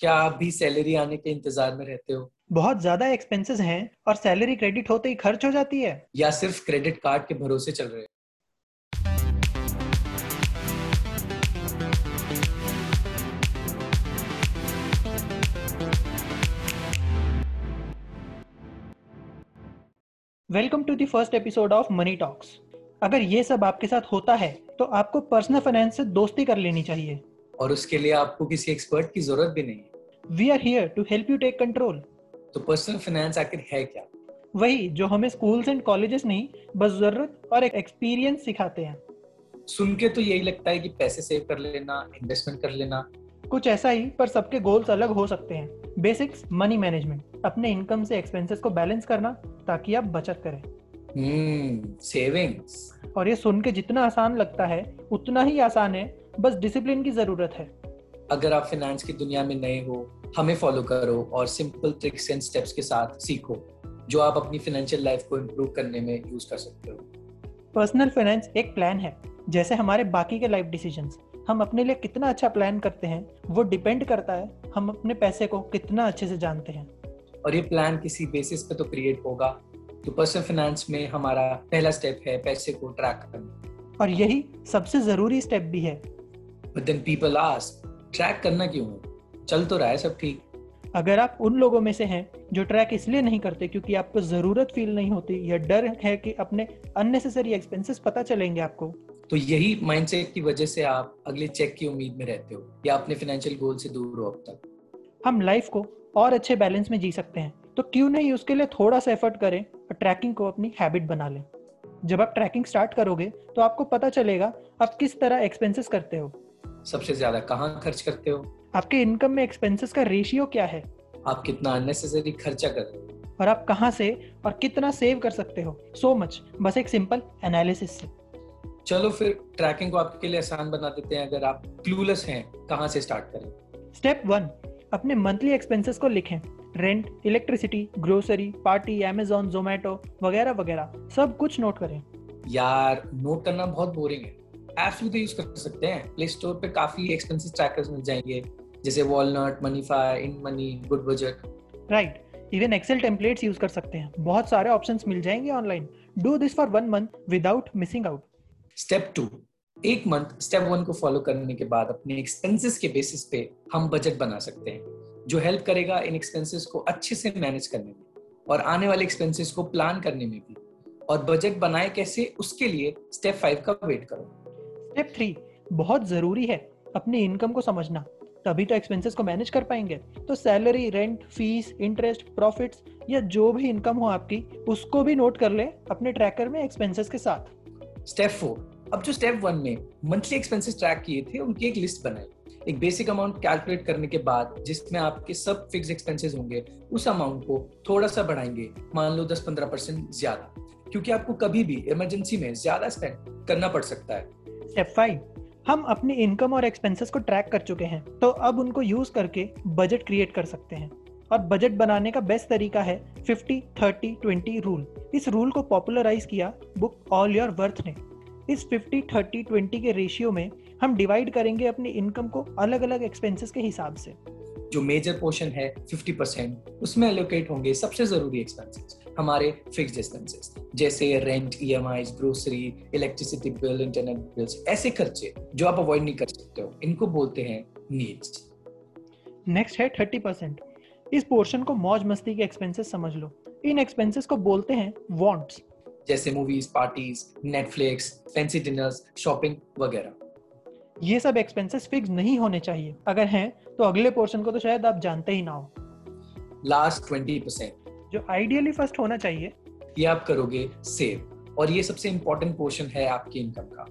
क्या आप भी सैलरी आने के इंतज़ार में रहते हो? बहुत ज़्यादा एक्सपेंसेस हैं और सैलरी क्रेडिट होते ही खर्च हो जाती है। या सिर्फ़ क्रेडिट कार्ड के भरोसे चल रहे हो? Welcome to the first episode of money talks अगर ये सब आपके साथ होता है तो आपको पर्सनल फाइनेंस से दोस्ती कर लेनी चाहिए। और उसके लिए आपको किसी एक्सपर्ट की ज़रूरत भी नहीं we are here to help you take control तो पर्सनल फाइनेंस आखिर है क्या? वही जो हमें स्कूल्स एंड कॉलेजेस नहीं बस ज़रूरत और एक एक्सपीरियंस सिखाते हैं। सुन के तो यही लगता है कि पैसे सेव कर लेना इन्वेस्टमेंट कर लेना। कुछ ऐसा ही पर सबके गोल्स अलग हो सकते हैं। बेसिक्स मनी मैनेजमेंट अपने इनकम से एक्सपेंसेस को बैलेंस करना ताकि आप बचत करें। हम्म सेविंग्स और ये सुन के जितना आसान लगता है उतना ही आसान है बस डिसिप्लिन की ज़रूरत है। अगर आप फाइनेंस की दुनिया में नए हो हमें फॉलो करो और सिंपल ट्रिक्स एंड स्टेप्स के साथ सीखो जो आप अपनी फाइनेंशियल लाइफ को इम्प्रूव करने में यूज़ कर सकते हो। पर्सनल फाइनेंस एक प्लान है जैसे हमारे बाकी के लाइफ डिसीजंस हम अपने लिए कितना अच्छा प्लान करते हैं वो डिपेंड करता है हम अपने पैसे को कितना अच्छे से जानते हैं। और ये प्लान किसी बेसिस पे तो क्रिएट होगा। तो पर्सनल फाइनेंस में हमारा पहला स्टेप है पैसे को ट्रैक करना। और यही सबसे ज़रूरी स्टेप भी है but then people ask track करना क्यों है? चल तो रहा है सब ठीक। अगर आप उन लोगों में से हैं जो ट्रैक इसलिए नहीं करते क्योंकि आपको ज़रूरत फील नहीं होती या डर है कि अपने अननेसेसरी एक्सपेंसेस पता चलेंगे आपको। तो यही माइंडसेट की वजह से आप अगले चेक की उम्मीद में रहते हो या अपने फाइनेंशियल गोल से दूर हो अब तक? हम लाइफ को और अच्छे बैलेंस में जी सकते हैं। तो क्यों नहीं उसके लिए थोड़ा सा एफर्ट करें और ट्रैकिंग को अपनी हैबिट बना लें। जब आप ट्रैकिंग स्टार्ट करोगे तो आपको पता चलेगा आप किस तरह एक्सपेंसेस करते हो। सबसे ज़्यादा कहाँ खर्च करते हो? आपके इनकम में एक्सपेंसेस का रेशियो क्या है? आप कितना अननेसेसरी खर्चा कर रहे हो? और आप कहाँ से और कितना सेव कर सकते हो? सो so मच बस एक सिंपल एनालिसिस से। चलो फिर ट्रैकिंग को आपके लिए आसान बना देते हैं। अगर आप क्लूलेस हैं कहाँ से स्टार्ट करें? स्टेप वन अपने मंथली एक्सपेंसेस को लिखें। Rent electricity grocery party Amazon Zomato वगैरह वगैरह। सब कुछ नोट करें। यार नोट करना बहुत बोरिंग है। एप्स भी तो यूज़ कर सकते हैं। प्ले स्टोर पे काफ़ी एक्सपेंसिव ट्रैकर्स मिल जाएँगे जैसे Walnut Moneyfy in money good budget right even excel templates use कर सकते हैं। बहुत सारे ऑप्शंस मिल जाएँगे online do this for one month without missing out step two एक मंथ स्टेप वन को फॉलो करने के बाद अपने एक्सपेंसेस के बेसिस पे हम बजट बना सकते हैं जो हेल्प करेगा इन एक्सपेंसेस को अच्छे से मैनेज करने में और आने वाले एक्सपेंसेस को प्लान करने में भी। और बजट बनाए कैसे उसके लिए स्टेप फाइव का वेट करो। स्टेप थ्री बहुत ज़रूरी है अपनी इनकम को समझना। तभी तो एक्सपेंसेस को मैनेज कर पाएँगे। तो salary rent fees interest profits या जो भी इनकम हो आपकी, उसको भी नोट कर ले अपने ट्रैकर में एक्सपेंसेस के साथ। स्टेप फोर अब जो स्टेप वन में मंथली एक्सपेंसेस ट्रैक किए थे, उनकी एक लिस्ट बनाई। एक बेसिक अमाउंट कैलकुलेट करने के बाद जिसमें आपके सब फिक्स एक्सपेंसेस होंगे, उस अमाउंट को थोड़ा सा बढ़ाएँगे। मान लो दस पंद्रह परसेंट ज़्यादा, क्योंकि आपको कभी भी इमरजेंसी में ज़्यादा स्पेंड करना पड़ सकता है। स्टेप फाइव हम अपनी इनकम और एक्सपेंसेस को ट्रैक कर चुके हैं तो अब उनको यूज़ करके बजट क्रिएट कर सकते हैं। और बजट बनाने का बेस्ट तरीका है 50 30 20 रूल इस रूल को पॉपुलराइज किया बुक ऑल योर वर्थ ने। इस 50 30 20 के रेशियो में हम डिवाइड करेंगे अपनी इनकम को अलग अलग एक्सपेंसेस के हिसाब से। जो मेजर पोर्शन है 50 परसेंट उसमें एलोकेट होंगे सबसे ज़रूरी एक्सपेंसेस हमारे फिक्स एक्सपेंसेस जैसे rent E M I grocery electricity bill internet bills ऐसे खर्चे जो आप अवॉइड नहीं कर सकते हो। इनको बोलते हैं नीड्स नेक्स्ट है थर्टी परसेंट इस पोर्शन को मौज मस्ती के एक्सपेंसेस समझ लो। इन एक्सपेंसेस को बोलते हैं वांट्स जैसे movies parties Netflix fancy dinners shopping वगैरह। ये सब एक्सपेंसेस फिक्स नहीं होने चाहिए। अगर हैं तो अगले पोर्शन को तो शायद आप जानते ही ना हो। लास्ट ट्वेंटी परसेंट जो आइडियली फ़र्स्ट होना चाहिए। ये आप करोगे सेव और ये सबसे इम्पोर्टेंट पोर्शन है आपकी इनकम का।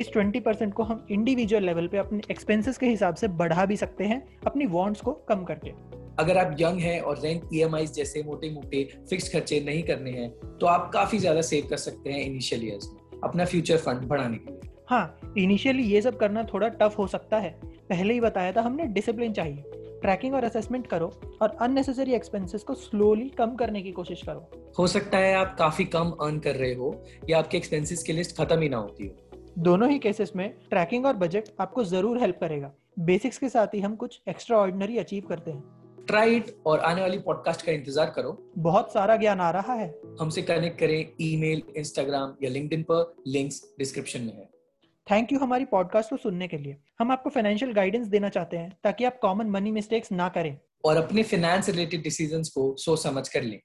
इस 20 परसेंट को हम इंडिविजुअल लेवल पे अपने एक्सपेंसेस के हिसाब से बढ़ा भी सकते हैं अपनी वांट्स को कम करके। अगर आप यंग हैं और रेंट ई जैसे मोटे मोटे फिक्स खर्चे नहीं करने हैं तो आप काफ़ी ज़्यादा सेव कर सकते हैं इनिशियल ईयर्स में अपना फ्यूचर फंड बढ़ाने के लिए। हाँ इनिशियली ये सब करना थोड़ा टफ हो सकता है। पहले ही बताया था हमने डिसिप्लिन चाहिए। ट्रैकिंग और असेसमेंट करो और अननेसेसरी एक्सपेंसेस को स्लोली कम करने की कोशिश करो। हो सकता है आप काफ़ी कम अर्न कर रहे हो या आपके एक्सपेंसेस की लिस्ट खत्म ही ना होती हो। दोनों ही केसेस में ट्रैकिंग और बजट आपको ज़रूर हेल्प करेगा। बेसिक्स के साथ ही हम कुछ एक्स्ट्रा ऑर्डिनरी अचीव करते हैं। ट्राई इट और आने वाली पॉडकास्ट का इंतज़ार करो। बहुत सारा ज्ञान आ रहा है। हमसे कनेक्ट करें ईमेल इंस्टाग्राम या लिंक्डइन पर। लिंक्स डिस्क्रिप्शन में है। थैंक यू हमारी पॉडकास्ट को सुनने के लिए। हम आपको फाइनेंशियल गाइडेंस देना चाहते हैं ताकि आप कॉमन मनी मिस्टेक्स ना करें। और अपने फाइनेंस रिलेटेड डिसीजंस को सोच समझ कर लें।